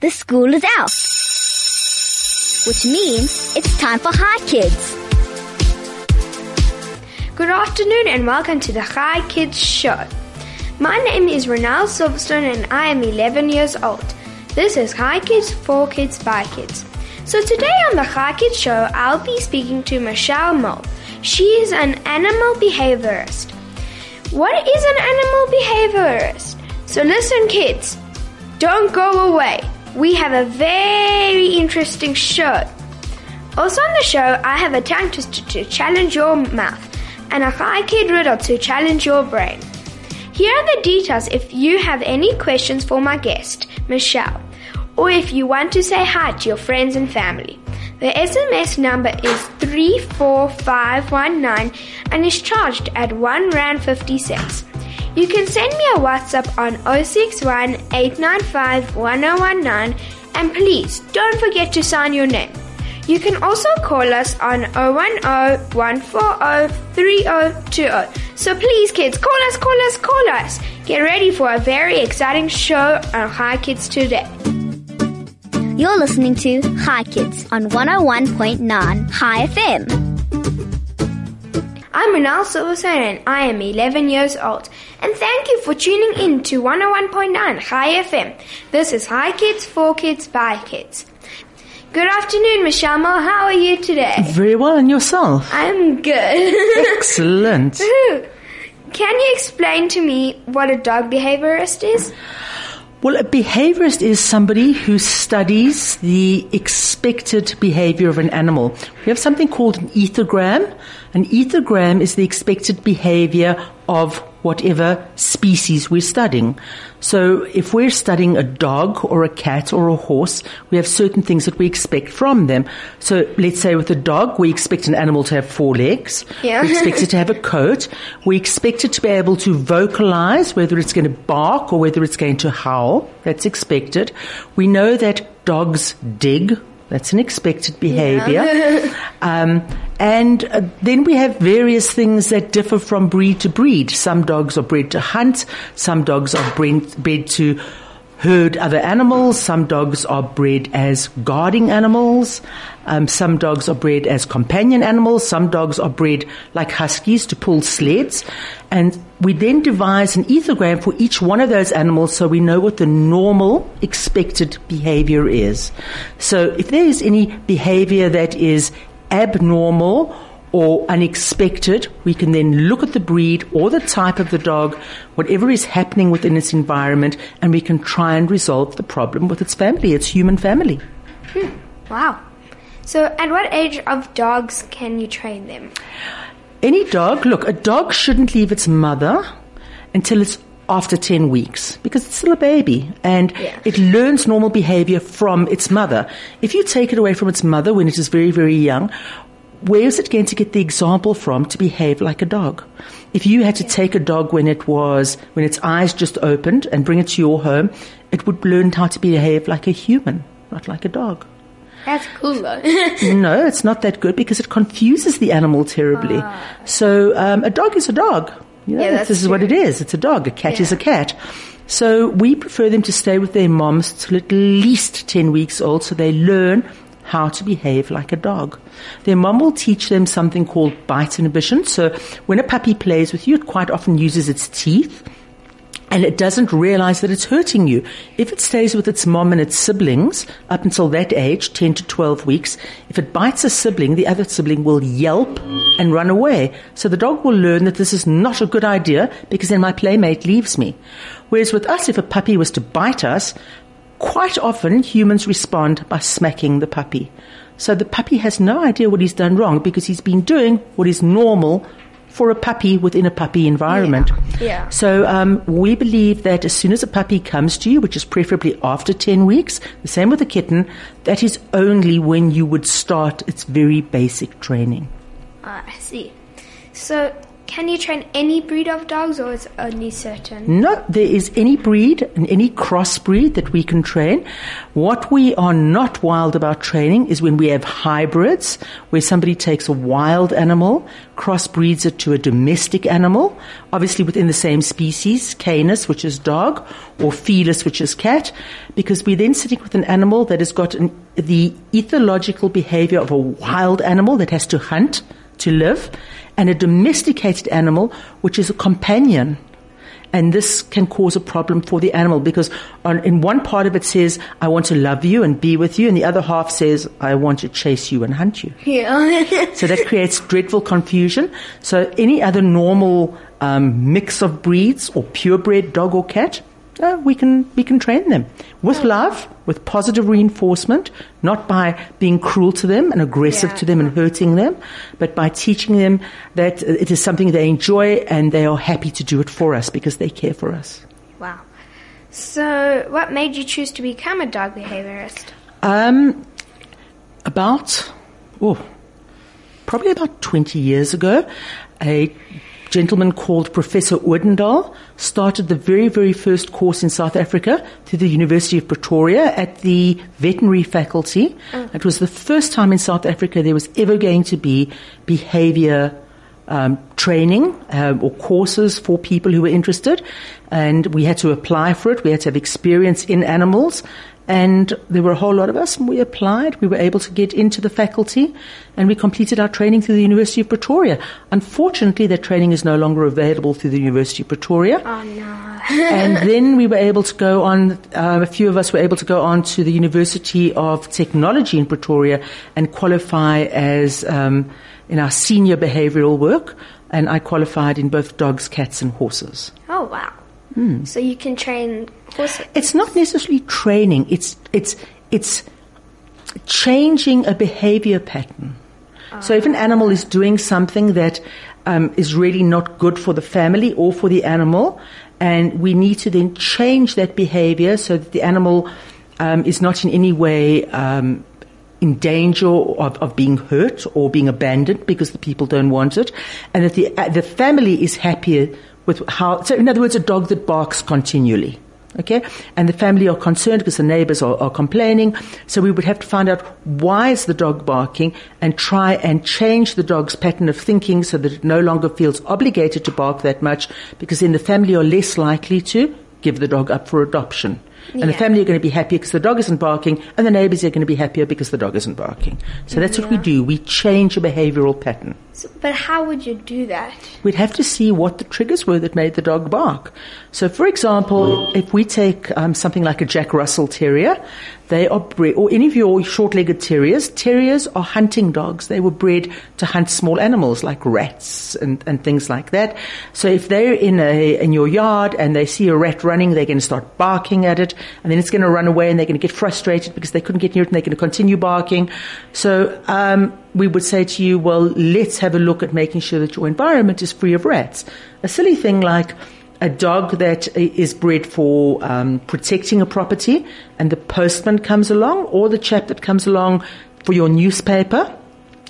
The school is out. Which means it's time for Hi Kids. Good afternoon and welcome to the Hi Kids Show. My name is Renal Silverstone and I am 11 years old. This is Hi Kids, for Kids, by Kids. So today on the Hi Kids Show, I'll be speaking to Michelle Mol. She is an animal behaviorist. What is an animal behaviorist? So listen, kids, don't go away. We have a very interesting show. Also on the show, I have a tongue twister to challenge your mouth and a high kid riddle to challenge your brain. Here are the details if you have any questions for my guest, Michelle, or if you want to say hi to your friends and family. The SMS number is 34519 and is charged at 1 Rand 50 cents. You can send me a WhatsApp on 061 895 1019 and please don't forget to sign your name. You can also call us on 010 140 3020. So please, kids, call us, call us, call us. Get ready for a very exciting show on Hi Kids today. You're listening to Hi Kids on 101.9 Chai FM. I'm Renal Silverstone and I am 11 years old. And thank you for tuning in to 101.9 Chai FM. This is Hi Kids, for Kids, by Kids. Good afternoon, Michelle. How are you today? Very well, and yourself? I'm good. Excellent. Can you explain to me what a dog behaviorist is? Well, a behaviorist is somebody who studies the expected behavior of an animal. We have something called an ethogram. An ethogram is the expected behavior of whatever species we're studying. So if we're studying a dog or a cat or a horse, we have certain things that we expect from them. So let's say with a dog, we expect an animal to have four legs. Yeah. We expect it to have a coat. We expect it to be able to vocalize, whether it's going to bark or whether it's going to howl. That's expected. We know that dogs dig. That's an expected behavior. um, and uh, then we have various things that differ from breed to breed. Some dogs are bred to hunt. Some dogs are bred, bred to herd other animals. Some dogs are bred as guarding animals. Um, some dogs are bred as companion animals. Some dogs are bred like huskies to pull sleds. And we then devise an ethogram for each one of those animals so we know what the normal expected behavior is. So if there is any behavior that is abnormal or unexpected, we can then look at the breed or the type of the dog, whatever is happening within its environment, and we can try and resolve the problem with its family, its human family. Hmm. Wow. So, at what age of dogs can you train them? Any dog, look, a dog shouldn't leave its mother until it's after 10 weeks because it's still a baby and Yeah. it learns normal behavior from its mother. If you take it away from its mother when it is very, very young, where is it going to get the example from to behave like a dog? If you had to take a dog when it was, when its eyes just opened and bring it to your home, it would learn how to behave like a human, not like a dog. That's cool though. no, it's not that good because it confuses the animal terribly. So um, a dog is a dog. You know, Yeah, this is what it is. It's a dog. A cat is a cat. So we prefer them to stay with their moms till at least 10 weeks old so they learn how to behave like a dog. Their mom will teach them something called bite inhibition. So when a puppy plays with you, it quite often uses its teeth and it doesn't realize that it's hurting you. If it stays with its mom and its siblings up until that age, 10 to 12 weeks, if it bites a sibling, the other sibling will yelp and run away. So the dog will learn that this is not a good idea because then my playmate leaves me. Whereas with us, if a puppy was to bite us, quite often humans respond by smacking the puppy. So the puppy has no idea what he's done wrong because he's been doing what is normal for a puppy within a puppy environment. Yeah. yeah. So um, we believe that as soon as a puppy comes to you, which is preferably after 10 weeks, the same with a kitten, that is only when you would start its very basic training. Ah, I see. So, can you train any breed of dogs or is only certain? No, there is any breed and any crossbreed that we can train. What we are not wild about training is when we have hybrids, where somebody takes a wild animal, crossbreeds it to a domestic animal, obviously within the same species, Canis, which is dog, or Felis, which is cat, because we're then sitting with an animal that has got an, the ethological behavior of a wild animal that has to hunt to live, and a domesticated animal which is a companion. And this can cause a problem for the animal because on, in one part of it says, I want to love you and be with you, and the other half says, I want to chase you and hunt you. Yeah. So that creates dreadful confusion. So any other normal um, mix of breeds or purebred dog or cat, uh, we can we can train them with love, with positive reinforcement, not by being cruel to them and aggressive Yeah. to them and hurting them, but by teaching them that it is something they enjoy and they are happy to do it for us because they care for us. wow. So, what made you choose to become a dog behaviorist? Um, about, oh, probably about 20 years ago, a gentleman called Professor Odendaal started the very, very first course in South Africa through the University of Pretoria at the veterinary faculty. It was the first time in South Africa there was ever going to be behavior um, training um, or courses for people who were interested, and we had to apply for it. We had to have experience in animals, and there were a whole lot of us. And we applied. We were able to get into the faculty, and we completed our training through the University of Pretoria. Unfortunately, that training is no longer available through the University of Pretoria Oh no. and then we were able to go on, uh, a few of us were able to go on to the University of Technology in Pretoria and qualify as um, in our senior behavioral work. And I qualified in both dogs, cats, and horses. Oh wow. So you can train It's not necessarily training, it's, it's, it's changing a behavior pattern. So if an animal is doing something that um, is really not good for the family or for the animal, and we need to then change that behavior so that the animal um, is not in any way um, in danger of, of being hurt or being abandoned because the people don't want it, and that the uh, the family is happier with how. So, in other words, a dog that barks continually. Okay, and the family are concerned because the neighbors are, are complaining. So we would have to find out why is the dog barking and try and change the dog's pattern of thinking so that it no longer feels obligated to bark that much because then the family are less likely to give the dog up for adoption. And the family are going to be happier because the dog isn't barking, and the neighbors are going to be happier because the dog isn't barking. So that's what we do. We change a behavioral pattern. So, but how would you do that? We'd have to see what the triggers were that made the dog bark. So, for example, if we take um, something like a Jack Russell Terrier, they are bred, or any of your short-legged terriers, terriers are hunting dogs. They were bred to hunt small animals like rats and, and things like that. So, if they're in a in your yard and they see a rat running, they're going to start barking at it, and then it's going to run away, and they're going to get frustrated because they couldn't get near it, and they're going to continue barking. So. Um, we would say to you, well, let's have a look at making sure that your environment is free of rats. A silly thing like a dog that is bred for um, protecting a property and the postman comes along or the chap that comes along for your newspaper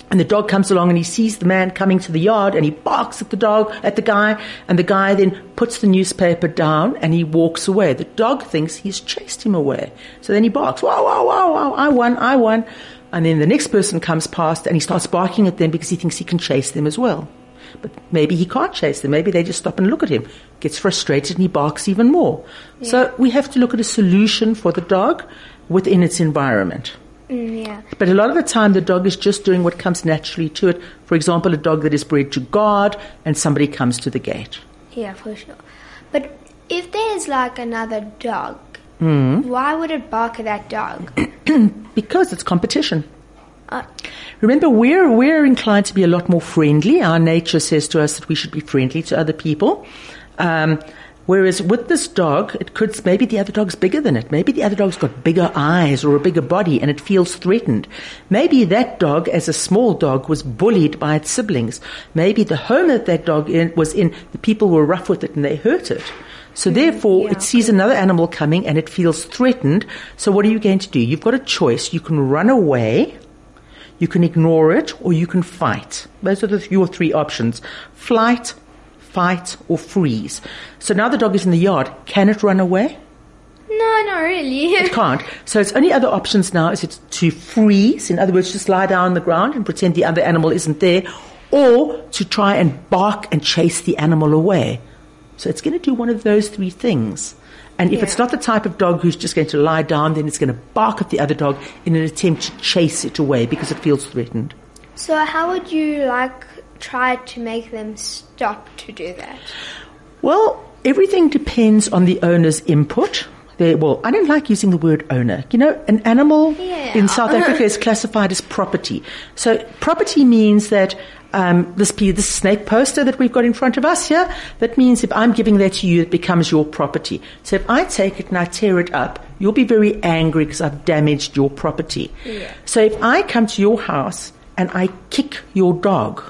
and the dog comes along and he sees the man coming to the yard and he barks at the dog, at the guy, and the guy then puts the newspaper down and he walks away. The dog thinks he's chased him away. So then he barks, wow, wow, wow, wow, I won, I won. And then the next person comes past and he starts barking at them because he thinks he can chase them as well. But maybe he can't chase them. Maybe they just stop and look at him. Gets frustrated and he barks even more. So we have to look at a solution for the dog within its environment. Mm, yeah. But a lot of the time, the dog is just doing what comes naturally to it. For example, a dog that is bred to guard and somebody comes to the gate. Yeah, for sure. But if there's like another dog, Hmm. why would it bark at that dog? Because it's competition. Uh, Remember, we're, we're inclined to be a lot more friendly. Our nature says to us that we should be friendly to other people. Um, whereas with this dog, it could, maybe the other dog's bigger than it. Maybe the other dog's got bigger eyes or a bigger body and it feels threatened. Maybe that dog, as a small dog, was bullied by its siblings. Maybe the home that that dog in, was in, the people were rough with it and they hurt it. So therefore, yeah. it sees another animal coming and it feels threatened. So what are you going to do? You've got a choice. You can run away, you can ignore it, or you can fight. Those are the, your three options. Flight, fight, or freeze. So now the dog is in the yard. Can it run away? No, not really. It can't. So its only other options now is it to freeze, in other words, just lie down on the ground and pretend the other animal isn't there, or to try and bark and chase the animal away. So it's going to do one of those three things. And if it's not the type of dog who's just going to lie down, then it's going to bark at the other dog in an attempt to chase it away because it feels threatened. so how would you like try to make them stop to do that? Well, everything depends on the owner's input. They, well, I don't like using the word owner. You know, an animal Yeah. in South Africa is classified as property. So property means that um, this, this snake poster that we've got in front of us here, that means if I'm giving that to you, it becomes your property. So if I take it and I tear it up, you'll be very angry because I've damaged your property. Yeah. So if I come to your house and I kick your dog,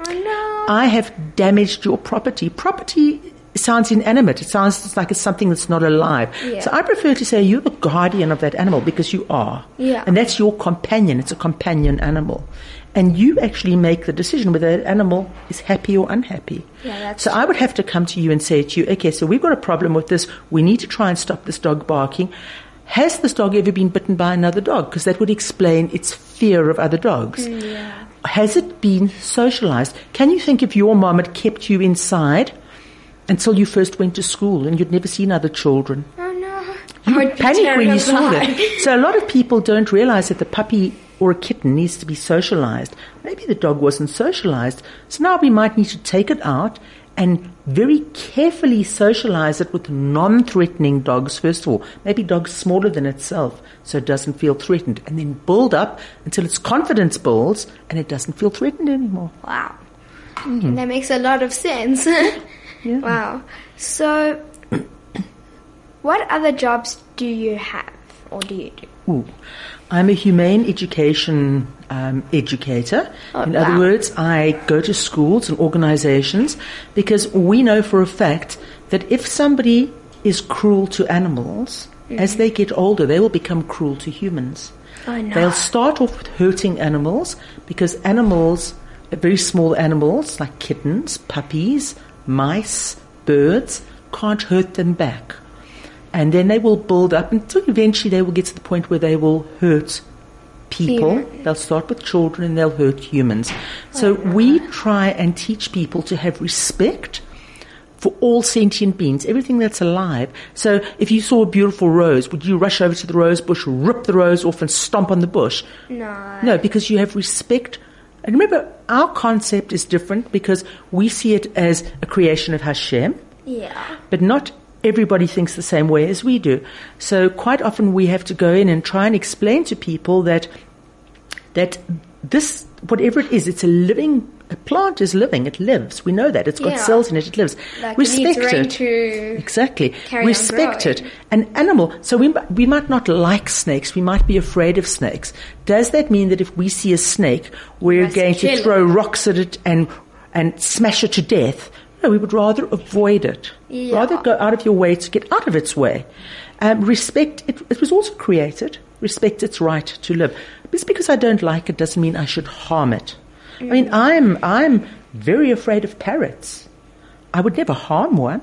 Oh no. I have damaged your property. Property sounds inanimate. It sounds like it's something that's not alive. Yeah. So I prefer to say you're the guardian of that animal because you are. Yeah. And that's your companion. It's a companion animal. And you actually make the decision whether that animal is happy or unhappy. Yeah, that's so I would have to come to you and say to you, okay, so we've got a problem with this. We need to try and stop this dog barking. Has this dog ever been bitten by another dog? Because that would explain its fear of other dogs. Yeah. Has it been socialized? Can you think if your mom had kept you inside until you first went to school and you'd never seen other children? Oh no. You would panic when you saw that. So a lot of people don't realize that the puppy or a kitten needs to be socialized. Maybe the dog wasn't socialized. So now we might need to take it out and very carefully socialize it with non-threatening dogs first of all. Maybe dogs smaller than itself so it doesn't feel threatened and then build up until its confidence builds and it doesn't feel threatened anymore. Wow. Mm. That makes a lot of sense. Wow. So, what other jobs do you have or do you do? Ooh. I'm a humane education um, educator. Oh, In other words, I go to schools and organizations because we know for a fact that if somebody is cruel to animals, as they get older, they will become cruel to humans. Oh, no. They'll start off with hurting animals because animals, very small animals like kittens, puppies, mice, birds, can't hurt them back. And then they will build up until eventually they will get to the point where they will hurt people. They'll start with children and they'll hurt humans. So oh, we try and teach people to have respect for all sentient beings, everything that's alive. So if you saw a beautiful rose, would you rush over to the rose bush, rip the rose off and stomp on the bush? No. No, because you have respect. And remember, our concept is different because we see it as a creation of Hashem, Yeah. but not everybody thinks the same way as we do. So quite often we have to go in and try and explain to people that that this whatever it is, it's a living a plant is living, it lives. We know that. It's got Yeah. cells in it, it lives. Like Respect it needs rain it. to Exactly. Respect it. An animal, so we, we might not like snakes, we might be afraid of snakes. Does that mean that if we see a snake, we're must going to throw rocks at it and, and smash it to death? No, we would rather avoid it. Yeah. Rather go out of your way to get out of its way. Um, respect, it, it was also created, respect its right to live. Just because I don't like it doesn't mean I should harm it. I Mm. mean, I'm, I'm very afraid of parrots. I would never harm one.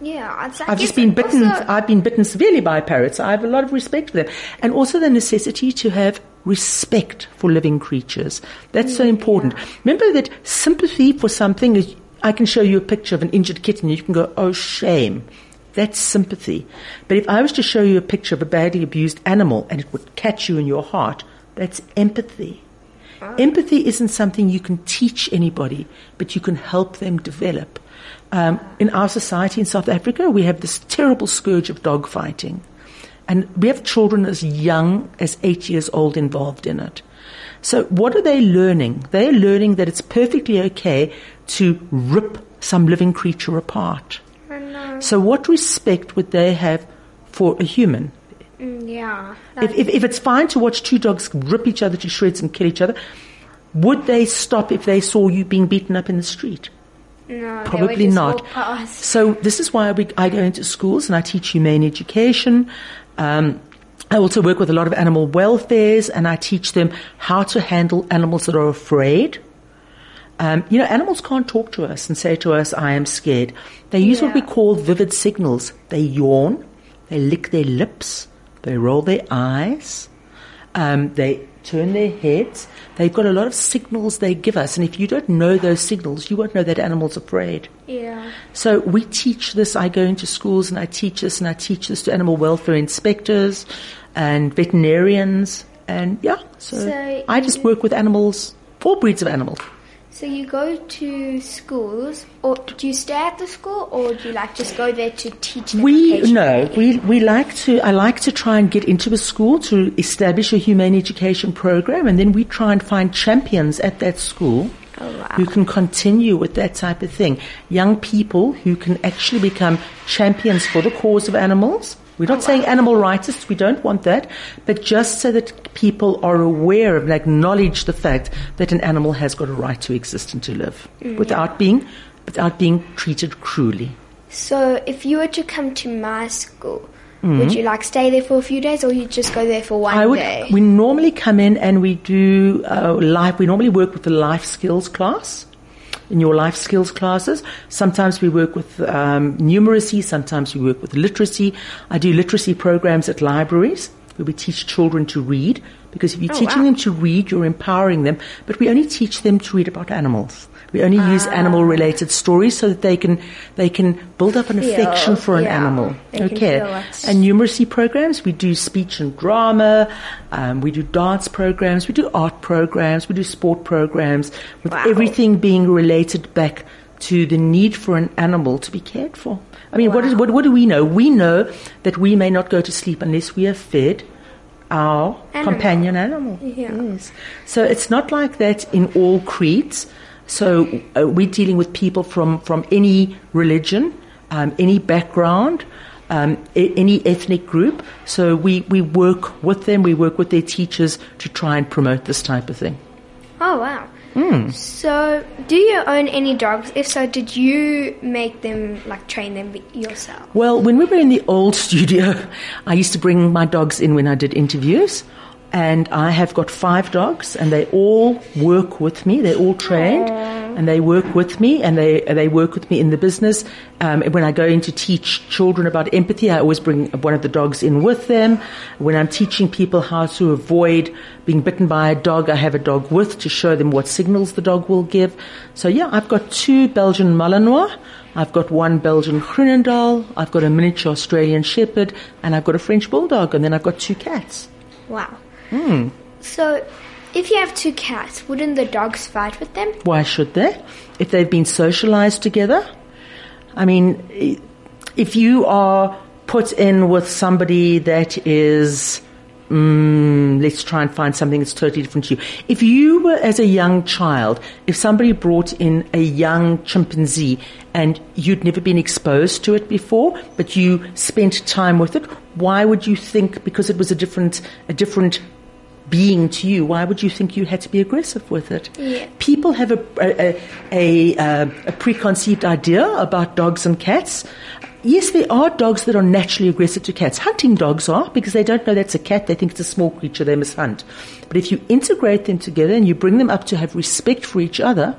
Yeah, I I've just been bitten. I've been bitten severely by parrots. I have a lot of respect for them, and also the necessity to have respect for living creatures. That's so important. Remember that sympathy for something is. I can show you a picture of an injured kitten. And you can go, "Oh, shame." That's sympathy. But if I was to show you a picture of a badly abused animal and it would catch you in your heart, that's empathy. Empathy isn't something you can teach anybody, but you can help them develop. Um, in our society in South Africa, we have this terrible scourge of dog fighting. And we have children as young as eight years old involved in it. So what are they learning? They're learning that it's perfectly okay to rip some living creature apart. So what respect would they have for a human? Mm, yeah. If, if, if it's fine to watch two dogs rip each other to shreds and kill each other, would they stop if they saw you being beaten up in the street? no, they would Probably not. So this is why we, I go into schools and I teach humane education. Um, I also work with a lot of animal welfares and I teach them how to handle animals that are afraid. Um, you know, animals can't talk to us and say to us, I am scared. They use what we call vivid signals. They yawn, they lick their lips, they roll their eyes, um, they turn their heads. They've got a lot of signals they give us. And if you don't know those signals, you won't know that animal's are afraid. Yeah. So we teach this. I go into schools and I teach this, and I teach this to animal welfare inspectors and veterinarians. And yeah, so, So I just work with animals, all breeds of animals. So you go to schools, or do you stay at the school, or do you like just go there to teach? We no, we we like to. I like to try and get into a school to establish a humane education program, and then we try and find champions at that school Oh, wow. who can continue with that type of thing. Young people who can actually become champions for the cause of animals. We're not oh, saying animal rightists. We don't want that, but just so that people are aware of and acknowledge the fact that an animal has got a right to exist and to live mm, without being without being treated cruelly. So if you were to come to my school, would you like stay there for a few days, or you just go there for one Mm-hmm. I would. day? We normally come in and we do uh, life. We normally work with the life skills class. In your life skills classes, sometimes we work with um, numeracy, sometimes we work with literacy. I do literacy programs at libraries where we teach children to read because if you're Oh, teaching wow. them to read, you're empowering them. But we only teach them to read about animals. We only use Ah. animal-related stories so that they can they can build up an Feel, affection for an yeah. animal. They can okay, and numeracy programs. We do speech and drama. Um, we do dance programs. We do art programs. We do sport programs with Wow. everything being related back to the need for an animal to be cared for. I mean, what, is, what, what do we know? We know that we may not go to sleep unless we have fed our Animal. companion animal. Yeah. Yes. So it's not like that in all creeds. So uh, we're dealing with people from, from any religion, um, any background, um, a- any ethnic group. So we, we work with them, we work with their teachers to try and promote this type of thing. Oh wow. Hmm. So, do you own any dogs? If so, did you make them like train them yourself? Well, when we were in the old studio, I used to bring my dogs in when I did interviews. And I have got five dogs, and they all work with me. They're all trained, and they work with me, and they they work with me in the business. Um, when I go in to teach children about empathy, I always bring one of the dogs in with them. When I'm teaching people how to avoid being bitten by a dog, I have a dog with to show them what signals the dog will give. So yeah, I've got two Belgian Malinois. I've got one Belgian Groenendael, I've got a miniature Australian Shepherd, and I've got a French Bulldog, and then I've got two cats. Wow. Hmm. So, if you have two cats, wouldn't the dogs fight with them? Why should they? If they've been socialized together? I mean, if you are put in with somebody that is, mm, let's try and find something that's totally different to you. If you were as a young child, if somebody brought in a young chimpanzee and you'd never been exposed to it before, but you spent time with it, why would you think because it was a different, a different being to you, why would you think you had to be aggressive with it? Yeah. People have a, a, a, a, uh, a preconceived idea about dogs and cats. Yes, there are dogs that are naturally aggressive to cats. Hunting dogs are because they don't know that's a cat. They think it's a small creature they must hunt. But if you integrate them together and you bring them up to have respect for each other,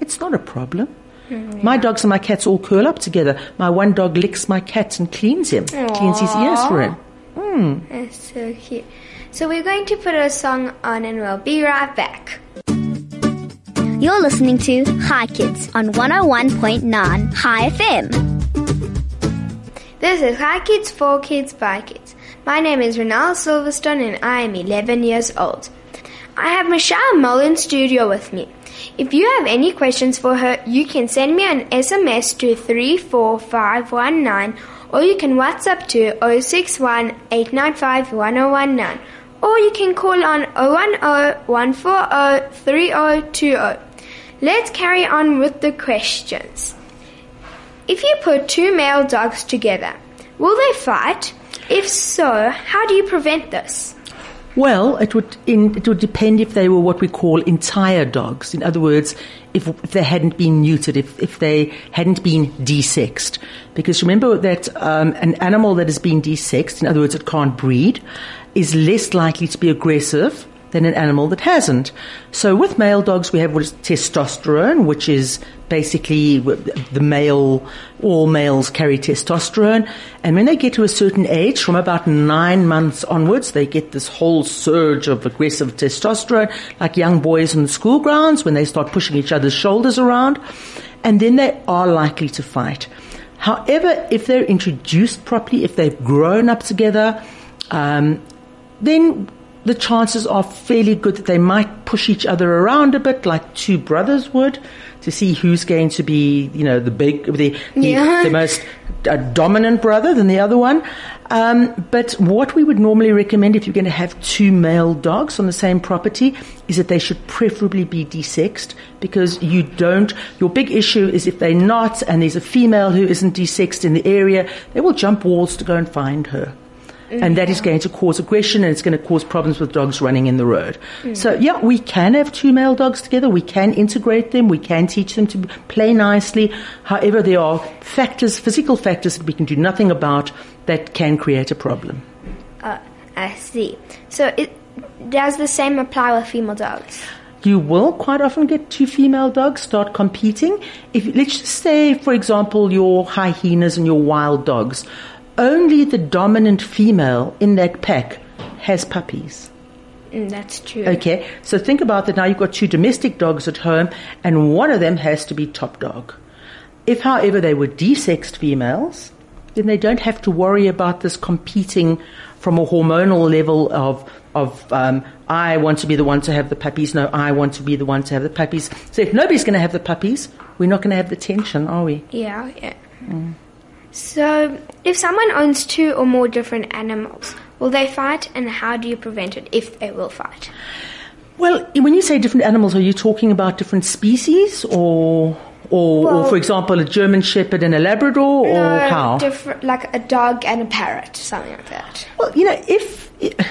it's not a problem. Mm-hmm. My dogs and my cats all curl up together. My one dog licks my cat and cleans him, cleans his ears for him. Hmm. That's so cute. So, we're going to put a song on and we'll be right back. You're listening to Hi Kids on 101.9 Chai FM. This is Hi Kids for Kids by Kids. My name is Renal Silverstone and I am 11 years old. I have Michelle Mol in studio with me. If you have any questions for her, you can send me an SMS to 34519 or you can WhatsApp to 061 895 1019 or you can call on 010 140 3020. Let's carry on with the questions. If you put two male dogs together, will they fight? If so, how do you prevent this? Well, it would in, it would depend if they were what we call entire dogs. In other words, if, if they hadn't been neutered, if, if they hadn't been desexed. Because remember that um, an animal that has been desexed, in other words, it can't breed, is less likely to be aggressive than an animal that hasn't. So with male dogs, we have what is testosterone, which is basically the male, all males carry testosterone. And when they get to a certain age, from about nine months onwards, they get this whole surge of aggressive testosterone, like young boys in the school grounds when they start pushing each other's shoulders around. And then they are likely to fight. However, if they're introduced properly, if they've grown up together, um, then the chances are fairly good that they might push each other around a bit, like two brothers would, to see who's going to be, you know, the big, the, the, Yeah. the most uh, dominant brother than the other one. Um, but what we would normally recommend if you're going to have two male dogs on the same property is that they should preferably be desexed because you don't, your big issue is if they're not and there's a female who isn't desexed in the area, they will jump walls to go and find her. And that is going to cause aggression and it's going to cause problems with dogs running in the road. So yeah, we can have two male dogs together. We can integrate them. We can teach them to play nicely. However, there are factors, physical factors that we can do nothing about that can create a problem. Uh, I see. So it does the same apply with female dogs? You will quite often get two female dogs start competing. If let's just say, for example, your hyenas and your wild dogs, only the dominant female in that pack has puppies. Mm, that's true. Okay, so think about that. Now you've got two domestic dogs at home, and one of them has to be top dog. If, however, they were desexed females, then they don't have to worry about this competing from a hormonal level of of um, I want to be the one to have the puppies. No, I want to be the one to have the puppies. So if nobody's going to have the puppies, we're not going to have the tension, are we? Yeah, yeah. So, if someone owns two or more different animals, will they fight and how do you prevent it if they will fight? Well, when you say different animals, are you talking about different species, or or, or for example, a German Shepherd and a Labrador, or No, how? different, like a dog and a parrot, something like that. Well, you know, if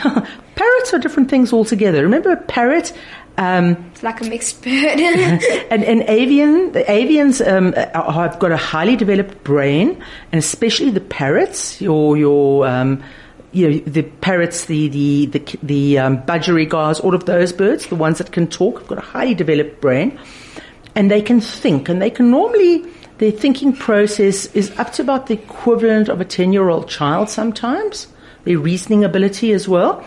parrots are different things altogether. Remember, a parrot um, It's like a mixed bird. and, and avian, the avians um, have got a highly developed brain, and especially the parrots, your your um, you know the parrots, the the the, the um, budgerigars, all of those birds, the ones that can talk, have got a highly developed brain, and they can think, and they can normally their thinking process is up to about the equivalent of a ten year old child sometimes. Their reasoning ability as well.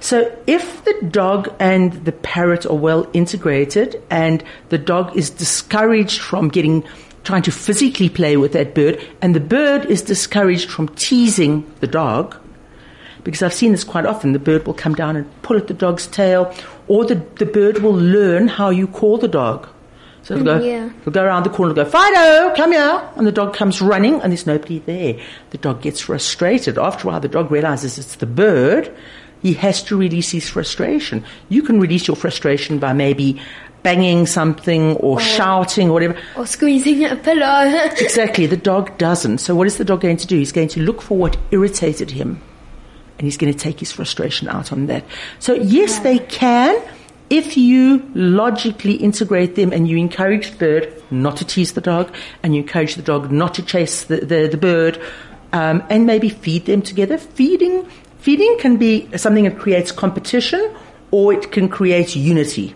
So if the dog and the parrot are well integrated and the dog is discouraged from getting trying to physically play with that bird and the bird is discouraged from teasing the dog because I've seen this quite often the bird will come down and pull at the dog's tail or the, the bird will learn how you call the dog. So it'll go, yeah. it'll go around the corner and go, Fido, come here. And the dog comes running and there's nobody there. The dog gets frustrated. After a while, the dog realizes it's the bird. He has to release his frustration. You can release your frustration by maybe banging something or shouting or whatever. or squeezing a pillow. Exactly. The dog doesn't. So what is the dog going to do? He's going to look for what irritated him. And he's going to take his frustration out on that. So yes, they can. If you logically integrate them and you encourage the bird not to tease the dog and you encourage the dog not to chase the, the, the bird um, and maybe feed them together. Feeding, feeding can be something that creates competition or it can create unity.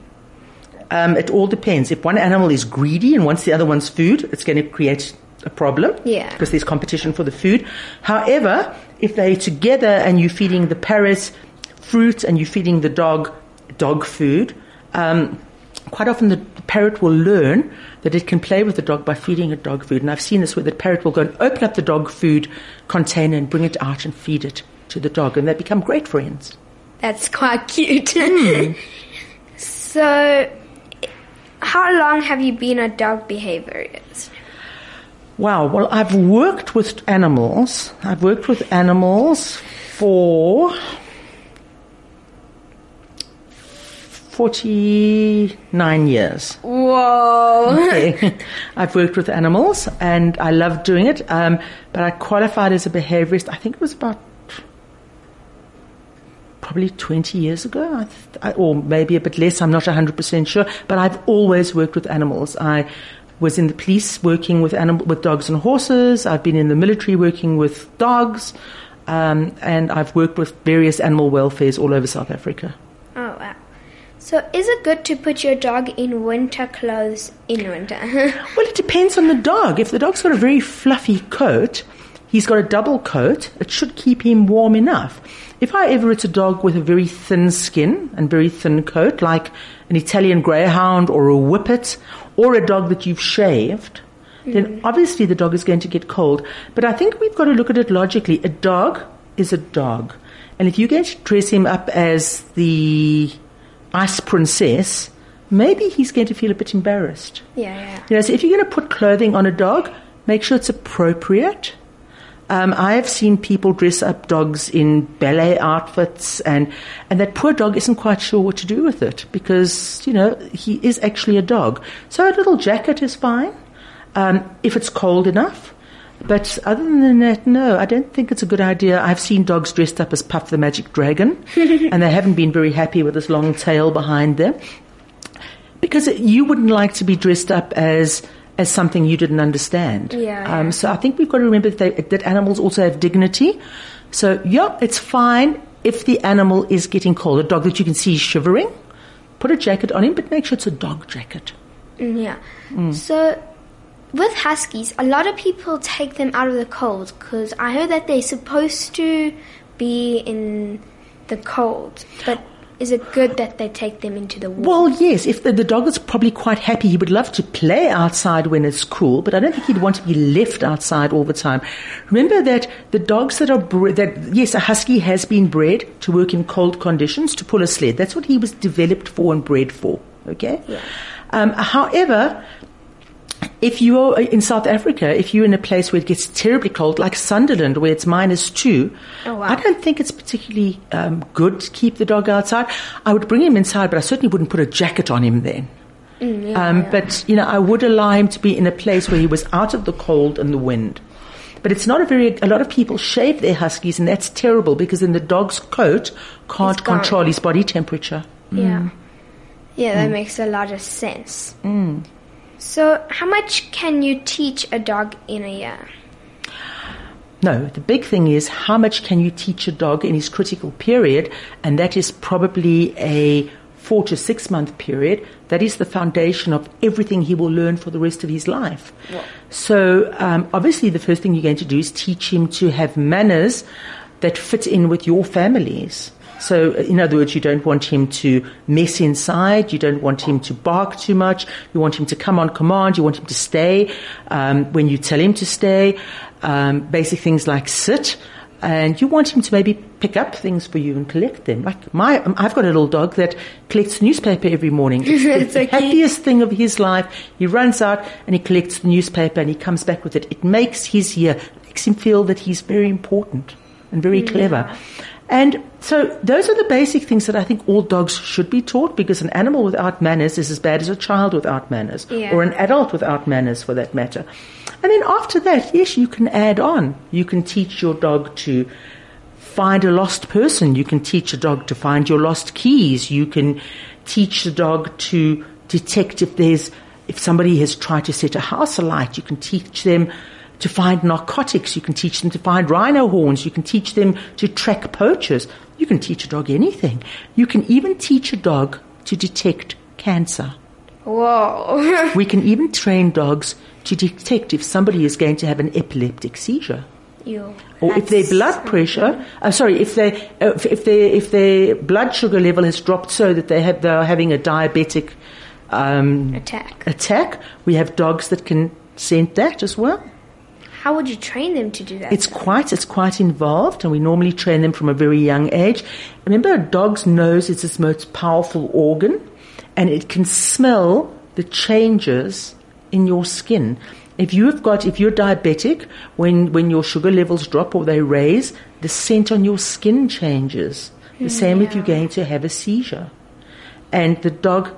Um, it all depends. If one animal is greedy and wants the other one's food, it's going to create a problem. Yeah. Because there's competition for the food. However, if they're together and you're feeding the parrot fruit and you're feeding the dog dog food, um, quite often the parrot will learn that it can play with the dog by feeding it dog food. And I've seen this where the parrot will go and open up the dog food container and bring it out and feed it to the dog, and they become great friends. That's quite cute. Hmm. so, how long have you been a dog behaviorist? Wow. Well, I've worked with animals. I've worked with animals for 49 years. Whoa. Okay. I've worked with animals and I love doing it. Um, but I qualified as a behaviorist, I think it was about probably 20 years ago, I th- I- or maybe a bit less, I'm not 100% sure. But I've always worked with animals. I was in the police working with, animal, with dogs and horses. I've been in the military working with dogs. Um, and I've worked with various animal welfares all over South Africa. Oh wow. So, is it good to put your dog in winter clothes in winter? Well, it depends on the dog. If the dog's got a very fluffy coat, he's got a double coat, it should keep him warm enough. If, however, it's a dog with a very thin skin and very thin coat, like an Italian Greyhound or a Whippet, or a dog that you've shaved, then mm. obviously the dog is going to get cold. But I think we've got to look at it logically. A dog is a dog. And if you're going to dress him up as the ice princess, maybe he's going to feel a bit embarrassed. yeah, yeah. You know, so if you're going to put clothing on a dog, make sure it's appropriate. Um, I have seen people dress up dogs in ballet outfits, and and that poor dog isn't quite sure what to do with it because you know he is actually a dog. So a little jacket is fine um, if it's cold enough. But other than that, no, I don't think it's a good idea. I've seen dogs dressed up as Puff the Magic Dragon, and they haven't been very happy with this long tail behind them because you wouldn't like to be dressed up as as something you didn't understand. Yeah, yeah. Um, so I think we've got to remember that, they, that animals also have dignity. So yeah, it's fine if the animal is getting cold. A dog that you can see shivering, put a jacket on him, but make sure it's a dog jacket. Mm, Yeah. So, with huskies, a lot of people take them out of the cold because I heard that they're supposed to be in the cold. But is it good that they take them into the warm? Well, yes, if the, the dog is probably quite happy, he would love to play outside when it's cool, but I don't think he'd want to be left outside all the time. Remember that the dogs that are bred, that, yes, a husky has been bred to work in cold conditions to pull a sled. That's what he was developed for and bred for, okay? Um, however, if you're uh, in South Africa, if you're in a place where it gets terribly cold, like Sutherland, where it's minus two, Oh, wow. I don't think it's particularly um, good to keep the dog outside. I would bring him inside, but I certainly wouldn't put a jacket on him then. Mm, um, But you know, I would allow him to be in a place where he was out of the cold and the wind. But it's not a very. A lot of people shave their huskies, and that's terrible because then the dog's coat can't control his body temperature. Yeah. Mm. Yeah, that mm. makes a lot of sense. So, how much can you teach a dog in a year? No, the big thing is how much can you teach a dog in his critical period, and that is probably a four to six month period. That is the foundation of everything he will learn for the rest of his life. So, um, obviously, the first thing you're going to do is teach him to have manners that fit in with your families. So, in other words, you don't want him to mess inside. You don't want him to bark too much. You want him to come on command. You want him to stay um, when you tell him to stay. Um, basic things like sit. And you want him to maybe pick up things for you and collect them. Like my, um, I've got a little dog that collects newspaper every morning. It's the It's so cute. happiest thing of his life. He runs out and he collects the newspaper and he comes back with it. It makes his year, makes him feel that he's very important and very clever. And so those are the basic things that I think all dogs should be taught because an animal without manners is as bad as a child without manners Yeah. or an adult without manners for that matter. And then after that, yes, you can add on. You can teach your dog to find a lost person. You can teach a dog to find your lost keys. You can teach the dog to detect if there's, if somebody has tried to set a house alight. You can teach them to find narcotics. You can teach them to find rhino horns. You can teach them to track poachers. You can teach a dog anything. You can even teach a dog to detect cancer. Whoa. We can even train dogs to detect if somebody is going to have an epileptic seizure. you. Or if their blood pressure, uh, sorry, if they, uh, if, if their if their blood sugar level has dropped so that they have they are having a diabetic um, attack. attack, we have dogs that can scent that as well. How would you train them to do that? It's quite it's quite involved, and we normally train them from a very young age. Remember, a dog's nose is its most powerful organ, and it can smell the changes in your skin. If you have got if you're diabetic, when when your sugar levels drop or they raise, the scent on your skin changes. The hmm, same if you're going to have a seizure, and the dog.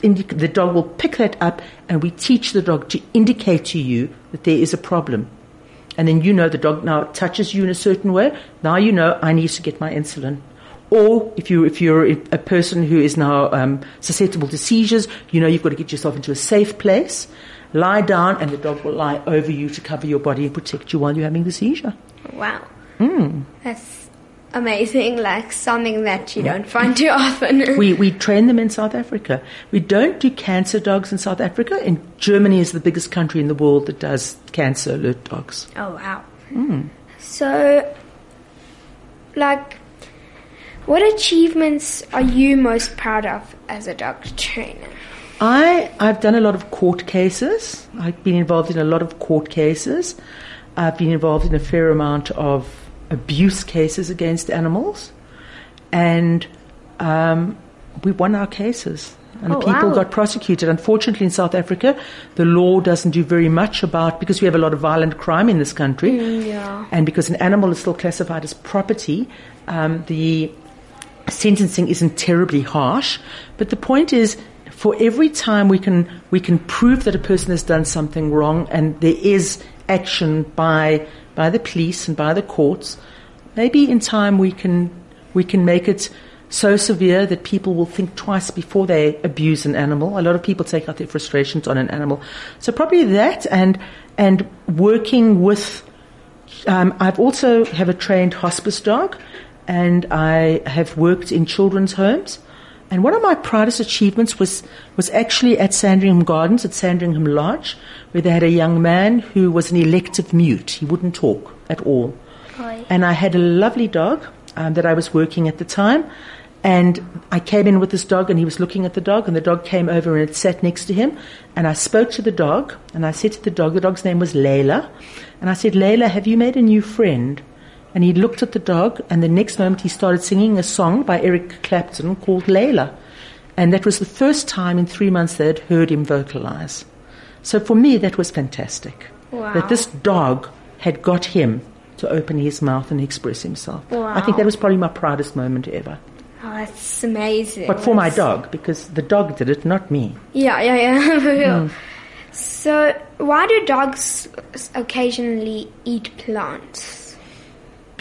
The dog will pick that up, and we teach the dog to indicate to you that there is a problem and then you know the dog now touches you in a certain way. Now you know I need to get my insulin. Or if you if you're a person who is now um, susceptible to seizures, you know you've got to get yourself into a safe place, lie down, and the dog will lie over you to cover your body and protect you while you're having the seizure. wow. Hmm. That's amazing, like something that you don't find too often. We, we train them in South Africa. We don't do cancer dogs in South Africa, and Germany is the biggest country in the world that does cancer alert dogs. oh wow. Hmm. So, like, what achievements are you most proud of as a dog trainer? I, I've done a lot of court cases. I've been involved in a lot of court cases. I've been involved in a fair amount of abuse cases against animals. And um, we won our cases. And Oh, people wow. got prosecuted. Unfortunately, in South Africa, the law doesn't do very much about, because we have a lot of violent crime in this country. Mm, yeah. And because an animal is still classified as property, um, the sentencing isn't terribly harsh. But the point is, for every time we can we can prove that a person has done something wrong, and there is action by by the police and by the courts, maybe in time we can we can make it so severe that people will think twice before they abuse an animal. A lot of people take out their frustrations on an animal. So probably that and and working with um, I've also have a trained hospice dog, and I have worked in children's homes. And one of my proudest achievements was was actually at Sandringham Gardens at Sandringham Lodge, where they had a young man who was an elective mute. He wouldn't talk at all. And I had a lovely dog um, that I was working at the time. And I came in with this dog, and he was looking at the dog, and the dog came over and it sat next to him. And I spoke to the dog, and I said to the dog, the dog's name was Layla, and I said, Layla, have you made a new friend? And he looked at the dog, and the next moment he started singing a song by Eric Clapton called Layla. And that was the first time in three months they had heard him vocalize. So for me, that was fantastic. Wow. That this dog had got him to open his mouth and express himself. I think that was probably my proudest moment ever. Oh, that's amazing. But for my dog, because the dog did it, not me. Yeah, yeah, yeah. for real. Hmm. So, why do dogs occasionally eat plants?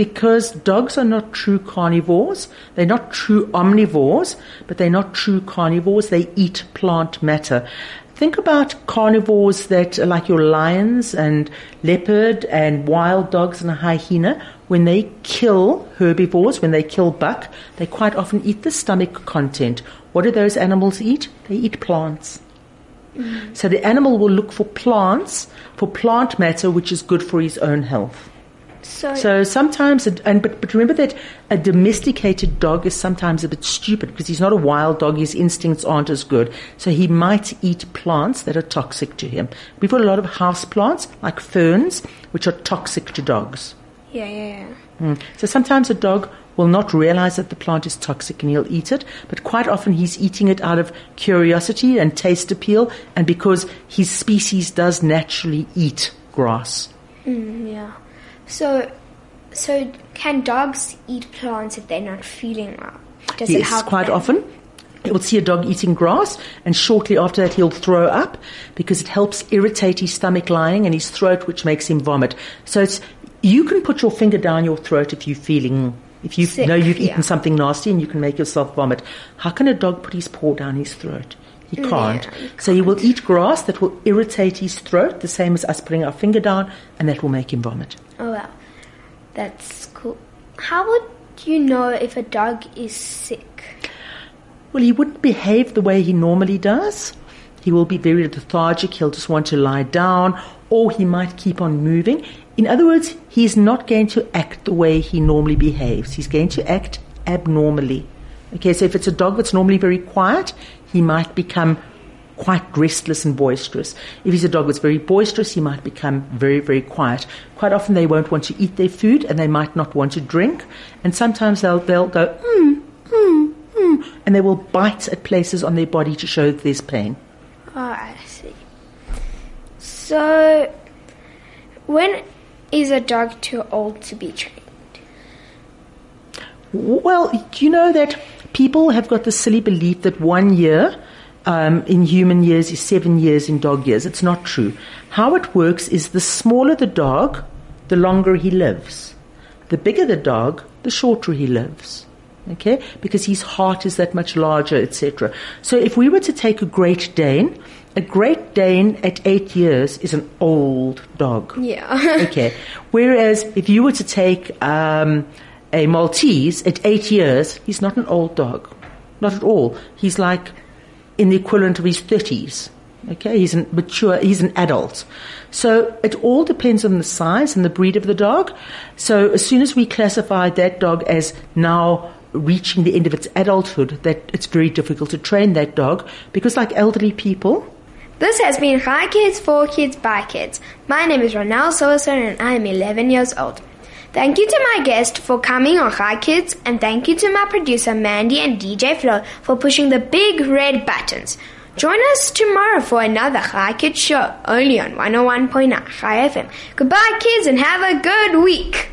Because dogs are not true carnivores. They're not true omnivores, but they're not true carnivores. They eat plant matter. Think about carnivores that are like your lions and leopard and wild dogs and a hyena. When they kill herbivores, when they kill buck, they quite often eat the stomach content. What do those animals eat? They eat plants. Mm. So the animal will look for plants, for plant matter, which is good for his own health. So, So sometimes, it, and but, but remember that a domesticated dog is sometimes a bit stupid because he's not a wild dog. His instincts aren't as good. So he might eat plants that are toxic to him. We've got a lot of house plants like ferns, which are toxic to dogs. yeah, yeah, yeah. Mm. So sometimes a dog will not realize that the plant is toxic and he'll eat it, but quite often he's eating it out of curiosity and taste appeal and because his species does naturally eat grass. Mm, yeah. So, so can dogs eat plants if they're not feeling well? Does it Yes, help quite them? often. You will see a dog eating grass, and shortly after that, he'll throw up because it helps irritate his stomach lining and his throat, which makes him vomit. So it's you can put your finger down your throat if you're feeling. If you Sick, know you've yeah. eaten something nasty and you can make yourself vomit, how can a dog put his paw down his throat? He can't. you So he will eat grass that will irritate his throat, the same as us putting our finger down, and that will make him vomit. Oh well, that's cool. How would you know if a dog is sick? Well, he wouldn't behave the way he normally does. He will be very lethargic. He'll just want to lie down, or he might keep on moving. In other words, he's not going to act the way he normally behaves. He's going to act abnormally. Okay, so if it's a dog that's normally very quiet, he might become quite restless and boisterous. If he's a dog that's very boisterous, he might become very, very quiet. Quite often they won't want to eat their food and they might not want to drink. And sometimes they'll, they'll go, mm, mm, mm, and they will bite at places on their body to show that there's pain. Oh, I see. So, when is a dog too old to be trained? Well, you know that people have got the silly belief that one year um, in human years is seven years in dog years? It's not true. How it works is the smaller the dog, the longer he lives. The bigger the dog, the shorter he lives. Okay? Because his heart is that much larger, etc. So if we were to take a Great Dane, a Great Dane at eight years is an old dog. Yeah. okay. Whereas if you were to take um, a Maltese at eight years, he's not an old dog. Not at all. He's like in the equivalent of his 30s. Okay, he's a mature, he's an adult. So it all depends on the size and the breed of the dog. So as soon as we classify that dog as now reaching the end of its adulthood, that it's very difficult to train that dog because like elderly people, This has been Chai Kids, for Kids, by Kids. My name is Ronald Silverstone and I am 11 years old. Thank you to my guest for coming on Chai Kids and thank you to my producer Mandy and DJ Flo for pushing the big red buttons. Join us tomorrow for another Chai Kids show only on 101.9 Chai FM. Goodbye kids and have a good week.